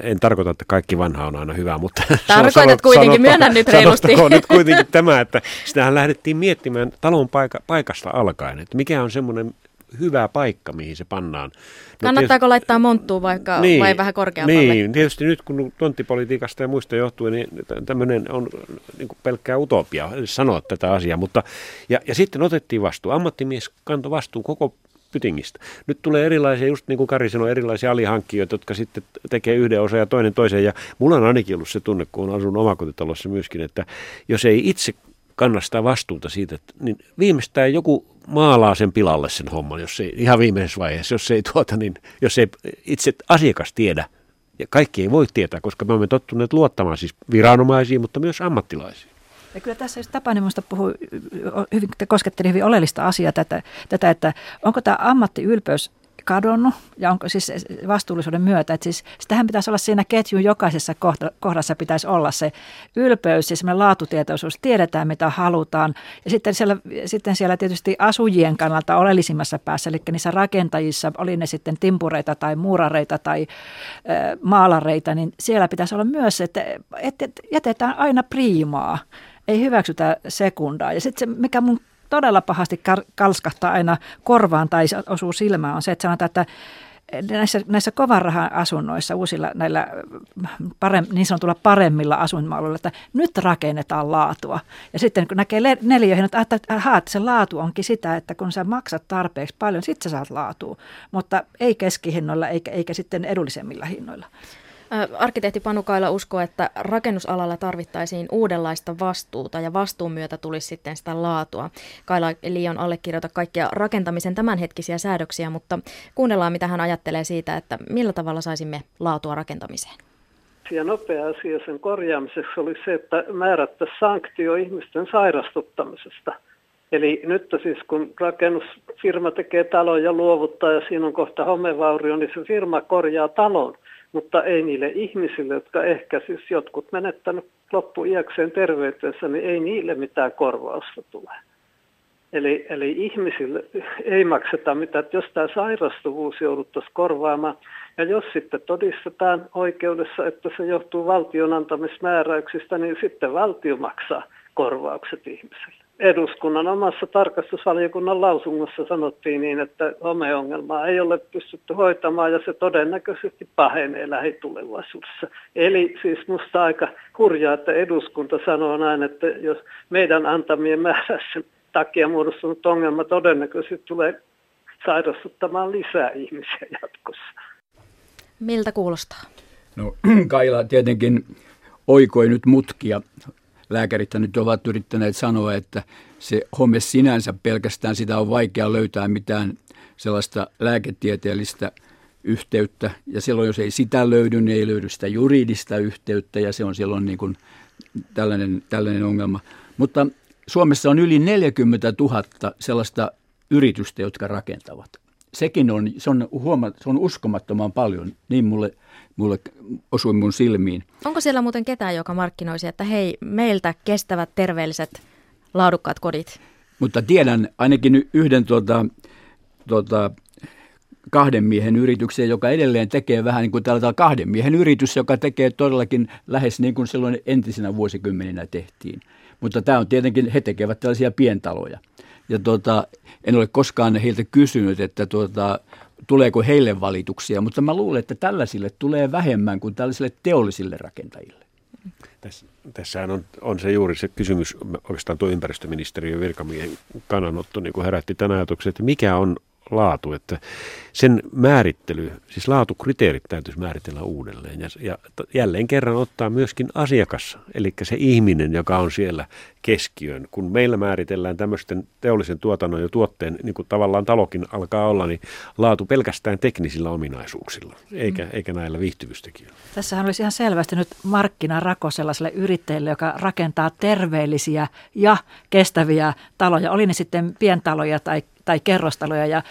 en tarkoita, että kaikki vanha on aina hyvä, mutta... Tarkoitat kuitenkin, myönnän nyt reilusti. nyt kuitenkin tämä, että sitähän lähdettiin miettimään talon paika, paikasta alkaen, että mikä on semmoinen hyvä paikka, mihin se pannaan. No Kannattaako tietysti, laittaa monttuun vaikka niin, vai vähän korkeammalle? Niin, tietysti nyt kun tonttipolitiikasta ja muista johtuen, niin tämmöinen on niin kuin pelkkää utopia sanoa tätä asiaa. Mutta, ja, ja sitten otettiin vastuu. Ammattimies kantoi vastuun koko pytingistä. Nyt tulee erilaisia, just niin kuin Kari sanoi, erilaisia alihankkijoita, jotka sitten tekee yhden osan ja toinen toisen. Ja mulla on ainakin ollut se tunne, kun on asunut omakotitalossa myöskin, että jos ei itse kannastaa vastuuta siitä, että, niin viimeistään joku maalaa sen pilalle sen homman, jos ei, ihan viimeisessä vaiheessa, jos ei, tuota, niin, jos ei itse asiakas tiedä. Ja kaikki ei voi tietää, koska me olemme tottuneet luottamaan siis viranomaisiin, mutta myös ammattilaisiin. Ja kyllä tässä jos Tapani minusta puhui, hyvin, kosketteli hyvin oleellista asiaa tätä, tätä, että onko tämä ammattiylpeys kadonnut ja onko siis vastuullisuuden myötä, että siis sitähän pitäisi olla siinä ketjun jokaisessa kohdassa pitäisi olla se ylpeys ja semmoinen laatutietoisuus, tiedetään mitä halutaan. Ja sitten siellä, sitten siellä tietysti asujien kannalta oleellisimmassa päässä, eli niissä rakentajissa, oli ne sitten timpureita tai muurareita tai äh, maalareita, niin siellä pitäisi olla myös, että, että jätetään aina priimaa, ei hyväksytä sekundaa. Ja sitten se, mikä mun todella pahasti kalskahtaa aina korvaan tai osuu silmään, on se, että sanotaan, että näissä, näissä kovan rahan asunnoissa, uusilla näillä parem, niin sanotulla paremmilla asuinmalluilla, että nyt rakennetaan laatua. Ja sitten kun näkee neliöihin, että, että, että, että se laatu onkin sitä, että kun sä maksat tarpeeksi paljon, sitten sä saat laatua. Mutta ei keskihinnoilla eikä, eikä sitten edullisemmilla hinnoilla. Arkkitehti Panukaila uskoo, että rakennusalalla tarvittaisiin uudenlaista vastuuta ja vastuun myötä tulisi sitten sitä laatua. Kaila liian allekirjoita kaikkia rakentamisen tämänhetkisiä säädöksiä, mutta kuunnellaan mitä hän ajattelee siitä, että millä tavalla saisimme laatua rakentamiseen. Ja nopea asia sen korjaamiseksi oli se, että määrättäisiin sanktio ihmisten sairastuttamisesta. Eli nyt siis kun rakennusfirma tekee talon ja luovuttaa ja siinä on kohta homevaurio, niin se firma korjaa talon mutta ei niille ihmisille, jotka ehkä siis jotkut menettänyt loppuiäkseen terveytensä, niin ei niille mitään korvausta tule. Eli, eli ihmisille ei makseta mitään, että jos tämä sairastuvuus jouduttaisiin korvaamaan, ja jos sitten todistetaan oikeudessa, että se johtuu valtion antamismääräyksistä, niin sitten valtio maksaa korvaukset ihmisille eduskunnan omassa tarkastusvaliokunnan lausunnossa sanottiin niin, että homeongelmaa ei ole pystytty hoitamaan ja se todennäköisesti pahenee lähitulevaisuudessa. Eli siis musta aika hurjaa, että eduskunta sanoo näin, että jos meidän antamien määrässä takia muodostunut ongelma todennäköisesti tulee sairastuttamaan lisää ihmisiä jatkossa. Miltä kuulostaa? No Kaila tietenkin oikoi nyt mutkia lääkärit nyt ovat yrittäneet sanoa, että se home sinänsä pelkästään sitä on vaikea löytää mitään sellaista lääketieteellistä yhteyttä. Ja silloin, jos ei sitä löydy, niin ei löydy sitä juridista yhteyttä ja se on silloin niin kuin tällainen, tällainen ongelma. Mutta Suomessa on yli 40 000 sellaista yritystä, jotka rakentavat. Sekin on, se on, huoma, se on uskomattoman paljon, niin mulle – mulle osui mun silmiin. Onko siellä muuten ketään, joka markkinoisi, että hei, meiltä kestävät, terveelliset, laadukkaat kodit? Mutta tiedän ainakin yhden tuota, tuota, kahden miehen yrityksen, joka edelleen tekee vähän niin kuin tällä kahden miehen yritys, joka tekee todellakin lähes niin kuin silloin entisenä vuosikymmeninä tehtiin. Mutta tämä on tietenkin, he tekevät tällaisia pientaloja. Ja tuota, en ole koskaan heiltä kysynyt, että tuota, tuleeko heille valituksia, mutta mä luulen, että tällaisille tulee vähemmän kuin tällaisille teollisille rakentajille. Tässä, tässähän on, on se juuri se kysymys, oikeastaan tuo ympäristöministeriön virkamiehen kannanotto niin herätti tämän ajatuksen, että mikä on laatu, että sen määrittely, siis laatukriteerit täytyisi määritellä uudelleen ja, ja jälleen kerran ottaa myöskin asiakas, eli se ihminen, joka on siellä keskiön. Kun meillä määritellään tämmöisten teollisen tuotannon ja tuotteen, niin kuin tavallaan talokin alkaa olla, niin laatu pelkästään teknisillä ominaisuuksilla, eikä, mm. eikä näillä viihtyvystekijöillä. Tässähän olisi ihan selvästi nyt markkinarako sellaiselle yrittäjälle, joka rakentaa terveellisiä ja kestäviä taloja, oli ne sitten pientaloja tai tai kerrostaloja. Ja,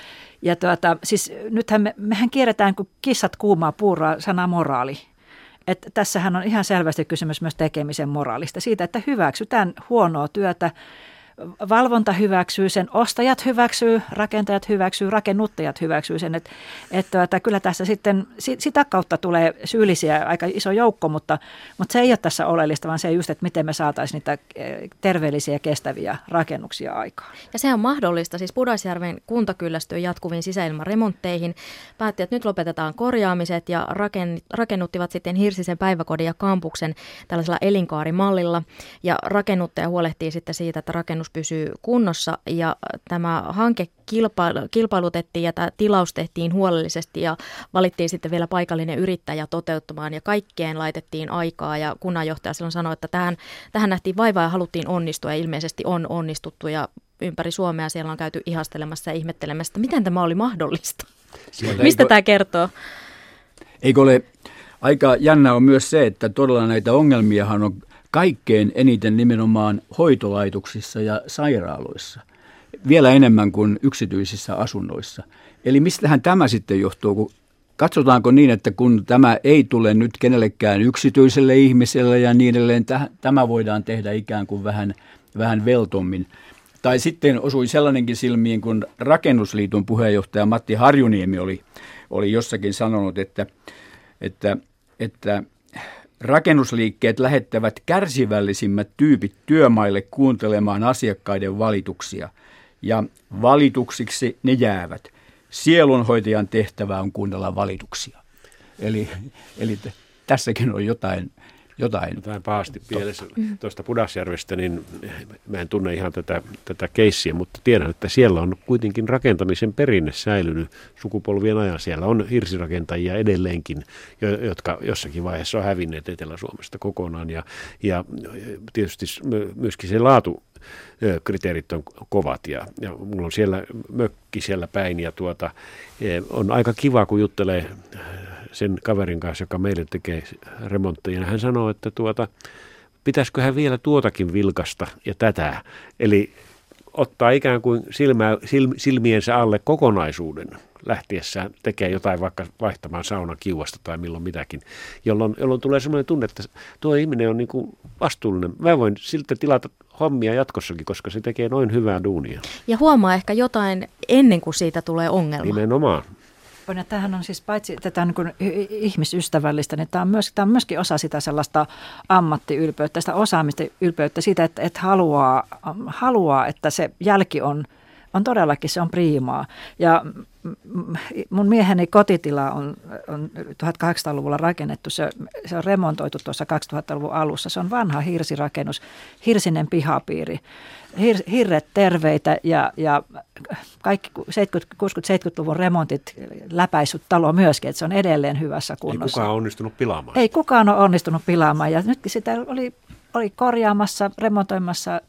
ja tuota, siis nythän me, mehän kierretään kuin kissat kuumaa puuroa sana moraali. Et tässähän on ihan selvästi kysymys myös tekemisen moraalista, siitä, että hyväksytään huonoa työtä, valvonta hyväksyy sen, ostajat hyväksyy, rakentajat hyväksyy, rakennuttajat hyväksyy sen. Että et, että kyllä tässä sitten sitä kautta tulee syyllisiä aika iso joukko, mutta, mutta se ei ole tässä oleellista, vaan se just, että miten me saataisiin niitä eh, terveellisiä ja kestäviä rakennuksia aikaan. Ja se on mahdollista. Siis Pudasjärven kunta kyllästyi jatkuviin sisäilmaremontteihin, päätti, että nyt lopetetaan korjaamiset ja rakennuttivat sitten Hirsisen päiväkodin ja kampuksen tällaisella elinkaarimallilla. Ja rakennuttaja huolehtii sitten siitä, että rakennus rakennus pysyy kunnossa ja tämä hanke kilpailutettiin ja tämä tilaus tehtiin huolellisesti ja valittiin sitten vielä paikallinen yrittäjä toteuttamaan ja kaikkeen laitettiin aikaa ja kunnanjohtaja silloin sanoi, että tähän, tähän nähtiin vaivaa ja haluttiin onnistua ja ilmeisesti on onnistuttu ja ympäri Suomea siellä on käyty ihastelemassa ja ihmettelemässä, että miten tämä oli mahdollista. Sieltä Mistä eikö, tämä kertoo? Eikö ole aika jännä on myös se, että todella näitä ongelmiahan on kaikkein eniten nimenomaan hoitolaitoksissa ja sairaaloissa, vielä enemmän kuin yksityisissä asunnoissa. Eli mistähän tämä sitten johtuu, kun katsotaanko niin, että kun tämä ei tule nyt kenellekään yksityiselle ihmiselle ja niin edelleen, tämä voidaan tehdä ikään kuin vähän, vähän veltommin. Tai sitten osui sellainenkin silmiin, kun Rakennusliiton puheenjohtaja Matti Harjuniemi oli, oli jossakin sanonut, että, että, että Rakennusliikkeet lähettävät kärsivällisimmät tyypit työmaille kuuntelemaan asiakkaiden valituksia, ja valituksiksi ne jäävät. Sielunhoitajan tehtävä on kuunnella valituksia. Eli, eli tässäkin on jotain jotain. Jotain pahasti pielessä tuosta Pudasjärvestä, niin mä en tunne ihan tätä, tätä keissiä, mutta tiedän, että siellä on kuitenkin rakentamisen perinne säilynyt sukupolvien ajan. Siellä on hirsirakentajia edelleenkin, jotka jossakin vaiheessa on hävinneet Etelä-Suomesta kokonaan. Ja, ja tietysti myöskin se laatu kriteerit on kovat ja, ja mulla on siellä mökki siellä päin ja tuota, on aika kiva, kun juttelee sen kaverin kanssa, joka meille tekee remontteja. Hän sanoo, että tuota, pitäisikö hän vielä tuotakin vilkasta ja tätä. Eli ottaa ikään kuin silmä, sil, silmiensä alle kokonaisuuden lähtiessään tekee jotain vaikka vaihtamaan saunan kiuasta tai milloin mitäkin, jolloin, jolloin tulee sellainen tunne, että tuo ihminen on niin kuin vastuullinen. Mä voin siltä tilata hommia jatkossakin, koska se tekee noin hyvää duunia. Ja huomaa ehkä jotain ennen kuin siitä tulee ongelma. Nimenomaan. Ja tämähän on siis paitsi tätä niin kuin ihmisystävällistä, niin tämä on, myös, tämä on myöskin osa sitä sellaista ammattiylpeyttä, sitä osaamista ylpeyttä siitä, että, että haluaa, haluaa, että se jälki on, on todellakin, se on priimaa. Ja mun mieheni kotitila on, on 1800-luvulla rakennettu, se, se on remontoitu tuossa 2000-luvun alussa. Se on vanha hirsirakennus, hirsinen pihapiiri hir, hirret terveitä ja, ja kaikki 60-70-luvun remontit läpäissyt talo myöskin, että se on edelleen hyvässä kunnossa. Ei kukaan onnistunut pilaamaan. Ei kukaan ole onnistunut pilaamaan ja nytkin sitä oli, oli korjaamassa, remontoimassa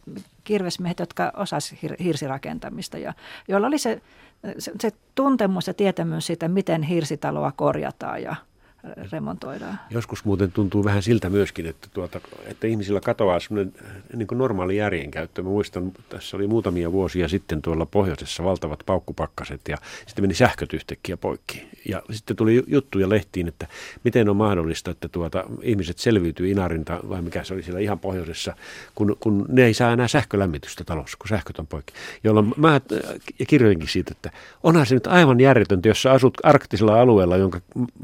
kirvesmiehet, jotka osasivat hir, hirsirakentamista ja joilla oli se, se, se tuntemus ja tietämys siitä, miten hirsitaloa korjataan ja remontoidaan. Joskus muuten tuntuu vähän siltä myöskin, että, tuota, että ihmisillä katoaa semmoinen niin kuin normaali järjenkäyttö. Mä muistan, tässä oli muutamia vuosia sitten tuolla pohjoisessa valtavat paukkupakkaset ja sitten meni sähköt yhtäkkiä poikki. Ja sitten tuli juttuja lehtiin, että miten on mahdollista, että tuota, ihmiset selviytyy Inarinta, vai mikä se oli siellä ihan pohjoisessa, kun, kun ne ei saa enää sähkölämmitystä talossa, kun sähköt on poikki. Jolloin mä kirjoinkin siitä, että onhan se nyt aivan järjetöntä, jos sä asut arktisella alueella, jonka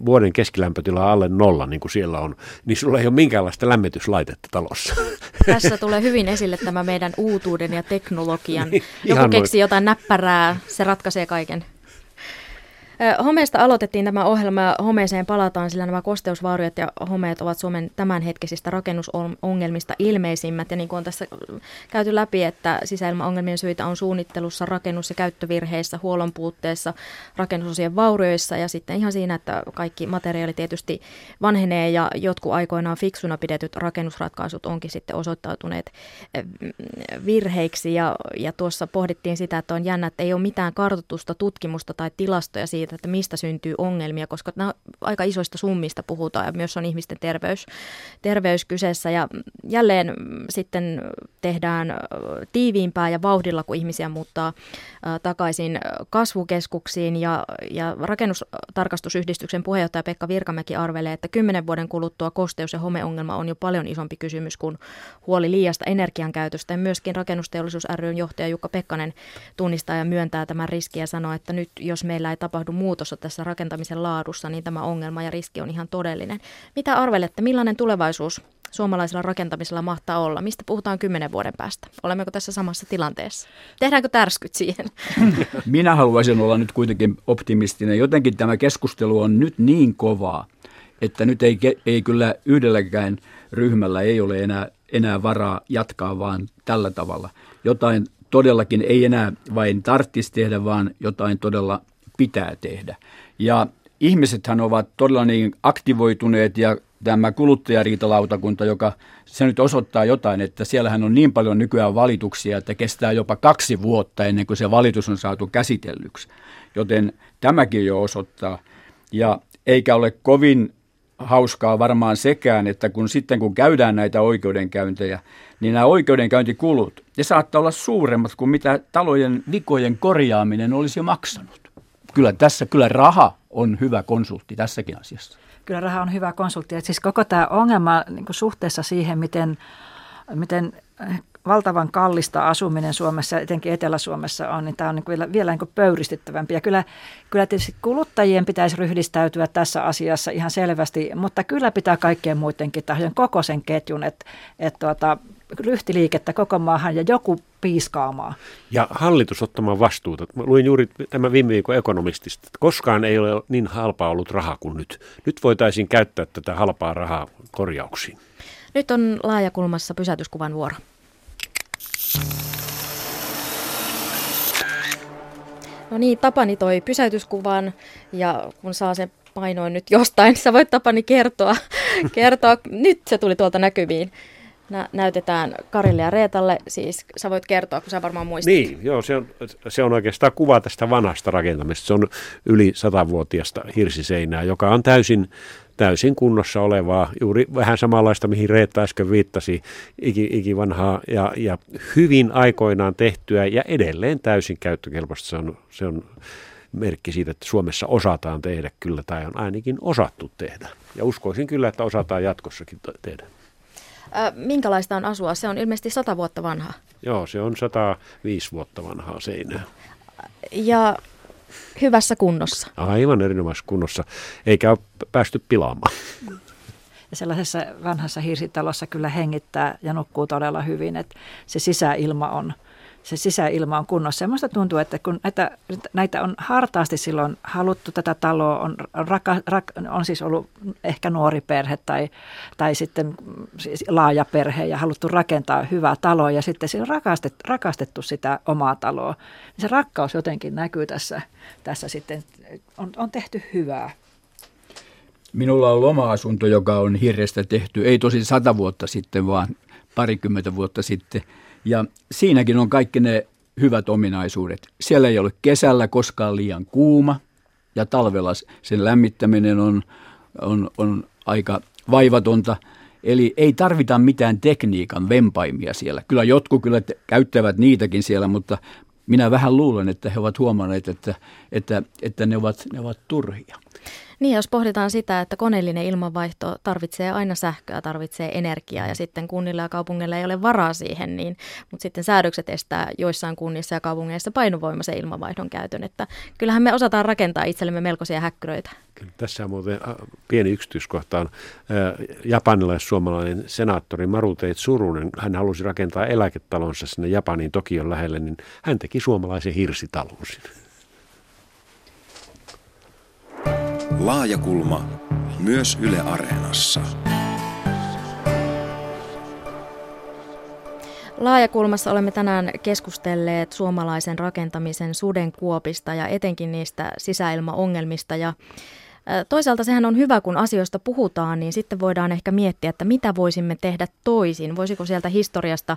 vuoden keskilämpötila alle nolla, niin kuin siellä on, niin sulla ei ole minkäänlaista lämmityslaitetta talossa. Tässä tulee hyvin esille tämä meidän uutuuden ja teknologian. Niin, Joku keksi jotain näppärää, se ratkaisee kaiken. Homeesta aloitettiin tämä ohjelma ja homeeseen palataan, sillä nämä kosteusvauriot ja homeet ovat Suomen tämänhetkisistä rakennusongelmista ilmeisimmät. Ja niin kuin on tässä käyty läpi, että sisäilmaongelmien syitä on suunnittelussa, rakennus- ja käyttövirheissä, huollon puutteessa, rakennusosien vaurioissa ja sitten ihan siinä, että kaikki materiaali tietysti vanhenee ja jotkut aikoinaan fiksuna pidetyt rakennusratkaisut onkin sitten osoittautuneet virheiksi. Ja, ja tuossa pohdittiin sitä, että on jännä, että ei ole mitään kartoitusta, tutkimusta tai tilastoja siitä, siitä, että mistä syntyy ongelmia, koska nämä aika isoista summista puhutaan ja myös on ihmisten terveys, terveys kyseessä. Ja jälleen sitten tehdään tiiviimpää ja vauhdilla, kun ihmisiä muuttaa takaisin kasvukeskuksiin ja, ja rakennustarkastusyhdistyksen puheenjohtaja Pekka Virkamäki arvelee, että kymmenen vuoden kuluttua kosteus- ja homeongelma on jo paljon isompi kysymys kuin huoli liiasta energiankäytöstä. Ja myöskin rakennusteollisuus ryn johtaja Jukka Pekkanen tunnistaa ja myöntää tämän riskin ja sanoo, että nyt jos meillä ei tapahdu muutosta tässä rakentamisen laadussa, niin tämä ongelma ja riski on ihan todellinen. Mitä arvelette, millainen tulevaisuus suomalaisella rakentamisella mahtaa olla? Mistä puhutaan kymmenen vuoden päästä? Olemmeko tässä samassa tilanteessa? Tehdäänkö tärskyt siihen? Minä haluaisin olla nyt kuitenkin optimistinen. Jotenkin tämä keskustelu on nyt niin kovaa, että nyt ei, ei kyllä yhdelläkään ryhmällä ei ole enää, enää varaa jatkaa vaan tällä tavalla. Jotain todellakin ei enää vain tarttisi tehdä, vaan jotain todella pitää tehdä. Ja ihmisethän ovat todella niin aktivoituneet ja tämä kuluttajariitalautakunta, joka se nyt osoittaa jotain, että siellähän on niin paljon nykyään valituksia, että kestää jopa kaksi vuotta ennen kuin se valitus on saatu käsitellyksi. Joten tämäkin jo osoittaa. Ja eikä ole kovin hauskaa varmaan sekään, että kun sitten kun käydään näitä oikeudenkäyntejä, niin nämä oikeudenkäyntikulut, ne saattaa olla suuremmat kuin mitä talojen vikojen korjaaminen olisi maksanut. Kyllä tässä, kyllä raha on hyvä konsultti tässäkin asiassa. Kyllä raha on hyvä konsultti. Et siis koko tämä ongelma niin suhteessa siihen, miten, miten valtavan kallista asuminen Suomessa, etenkin Etelä-Suomessa on, niin tämä on niin vielä, vielä niin pöyristyttävämpi. Ja kyllä, kyllä tietysti kuluttajien pitäisi ryhdistäytyä tässä asiassa ihan selvästi, mutta kyllä pitää kaikkien muidenkin tahojen koko sen ketjun, että, että tuota, ryhtiliikettä koko maahan ja joku piiskaamaan. Ja hallitus ottamaan vastuuta. Mä luin juuri tämä viime viikon ekonomistista, että koskaan ei ole niin halpaa ollut raha kuin nyt. Nyt voitaisiin käyttää tätä halpaa rahaa korjauksiin. Nyt on laajakulmassa pysäytyskuvan vuoro. No niin, Tapani toi pysäytyskuvan ja kun saa sen painoin nyt jostain, niin sä voit Tapani kertoa, kertoa. nyt se tuli tuolta näkyviin. Nä, näytetään Karille ja Reetalle, siis sä voit kertoa, kun sä varmaan muistat. Niin, joo, se on, se on oikeastaan kuva tästä vanhasta rakentamista. Se on yli satavuotiasta hirsiseinää, joka on täysin täysin kunnossa olevaa, juuri vähän samanlaista, mihin Reetta äsken viittasi, iki, ikivanhaa ja, ja hyvin aikoinaan tehtyä ja edelleen täysin käyttökelpoista. Se on, se on merkki siitä, että Suomessa osataan tehdä kyllä, tai on ainakin osattu tehdä. Ja uskoisin kyllä, että osataan jatkossakin tehdä. Minkälaista on asua? Se on ilmeisesti 100 vuotta vanha. Joo, se on 105 vuotta vanhaa seinää. Ja hyvässä kunnossa. Aivan erinomaisessa kunnossa, eikä ole päästy pilaamaan. Ja sellaisessa vanhassa hirsitalossa kyllä hengittää ja nukkuu todella hyvin, että se sisäilma on, se sisäilma on kunnossa. Minusta tuntuu, että kun näitä, näitä on hartaasti silloin haluttu tätä taloa, on, raka, rak, on siis ollut ehkä nuori perhe tai, tai sitten siis laaja perhe ja haluttu rakentaa hyvää taloa ja sitten siinä on rakastettu, rakastettu sitä omaa taloa. Se rakkaus jotenkin näkyy tässä, tässä sitten, on, on tehty hyvää. Minulla on loma-asunto, joka on hirrestä tehty, ei tosi sata vuotta sitten, vaan parikymmentä vuotta sitten – ja siinäkin on kaikki ne hyvät ominaisuudet. Siellä ei ole kesällä koskaan liian kuuma ja talvella sen lämmittäminen on, on, on aika vaivatonta. Eli ei tarvita mitään tekniikan vempaimia siellä. Kyllä jotkut kyllä käyttävät niitäkin siellä, mutta minä vähän luulen, että he ovat huomanneet, että, että, että ne, ovat, ne ovat turhia. Niin, jos pohditaan sitä, että koneellinen ilmanvaihto tarvitsee aina sähköä, tarvitsee energiaa ja sitten kunnilla ja kaupungeilla ei ole varaa siihen, niin, mutta sitten säädökset estää joissain kunnissa ja kaupungeissa painovoimaisen ilmanvaihdon käytön, että kyllähän me osataan rakentaa itsellemme melkoisia häkkyröitä. Kyllä, tässä on muuten äh, pieni yksityiskohta on äh, japanilais-suomalainen senaattori Maruteit Surunen. Hän halusi rakentaa eläketalonsa sinne Japaniin Tokion lähelle, niin hän teki suomalaisen hirsitalon sinne. Laajakulma myös Yle Areenassa. Laajakulmassa olemme tänään keskustelleet suomalaisen rakentamisen sudenkuopista ja etenkin niistä sisäilmaongelmista. Ja Toisaalta sehän on hyvä, kun asioista puhutaan, niin sitten voidaan ehkä miettiä, että mitä voisimme tehdä toisin. Voisiko sieltä historiasta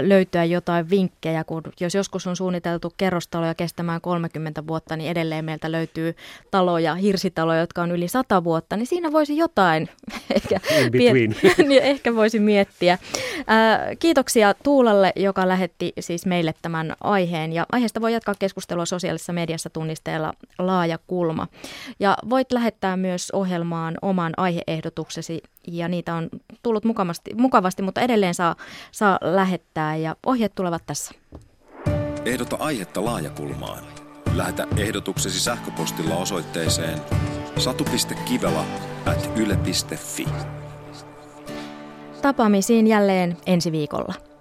löytyä jotain vinkkejä, kun jos joskus on suunniteltu kerrostaloja kestämään 30 vuotta, niin edelleen meiltä löytyy taloja, hirsitaloja, jotka on yli 100 vuotta, niin siinä voisi jotain ehkä, niin ehkä voisi miettiä. Kiitoksia Tuulalle, joka lähetti siis meille tämän aiheen. Ja aiheesta voi jatkaa keskustelua sosiaalisessa mediassa tunnisteella laaja kulma. Ja voit lähettää myös ohjelmaan oman aiheehdotuksesi ja niitä on tullut mukavasti, mukavasti mutta edelleen saa, saa lähettää ja ohjeet tulevat tässä. Ehdota aihetta laajakulmaan. Lähetä ehdotuksesi sähköpostilla osoitteeseen satu.kivela at yle.fi. Tapaamisiin jälleen ensi viikolla.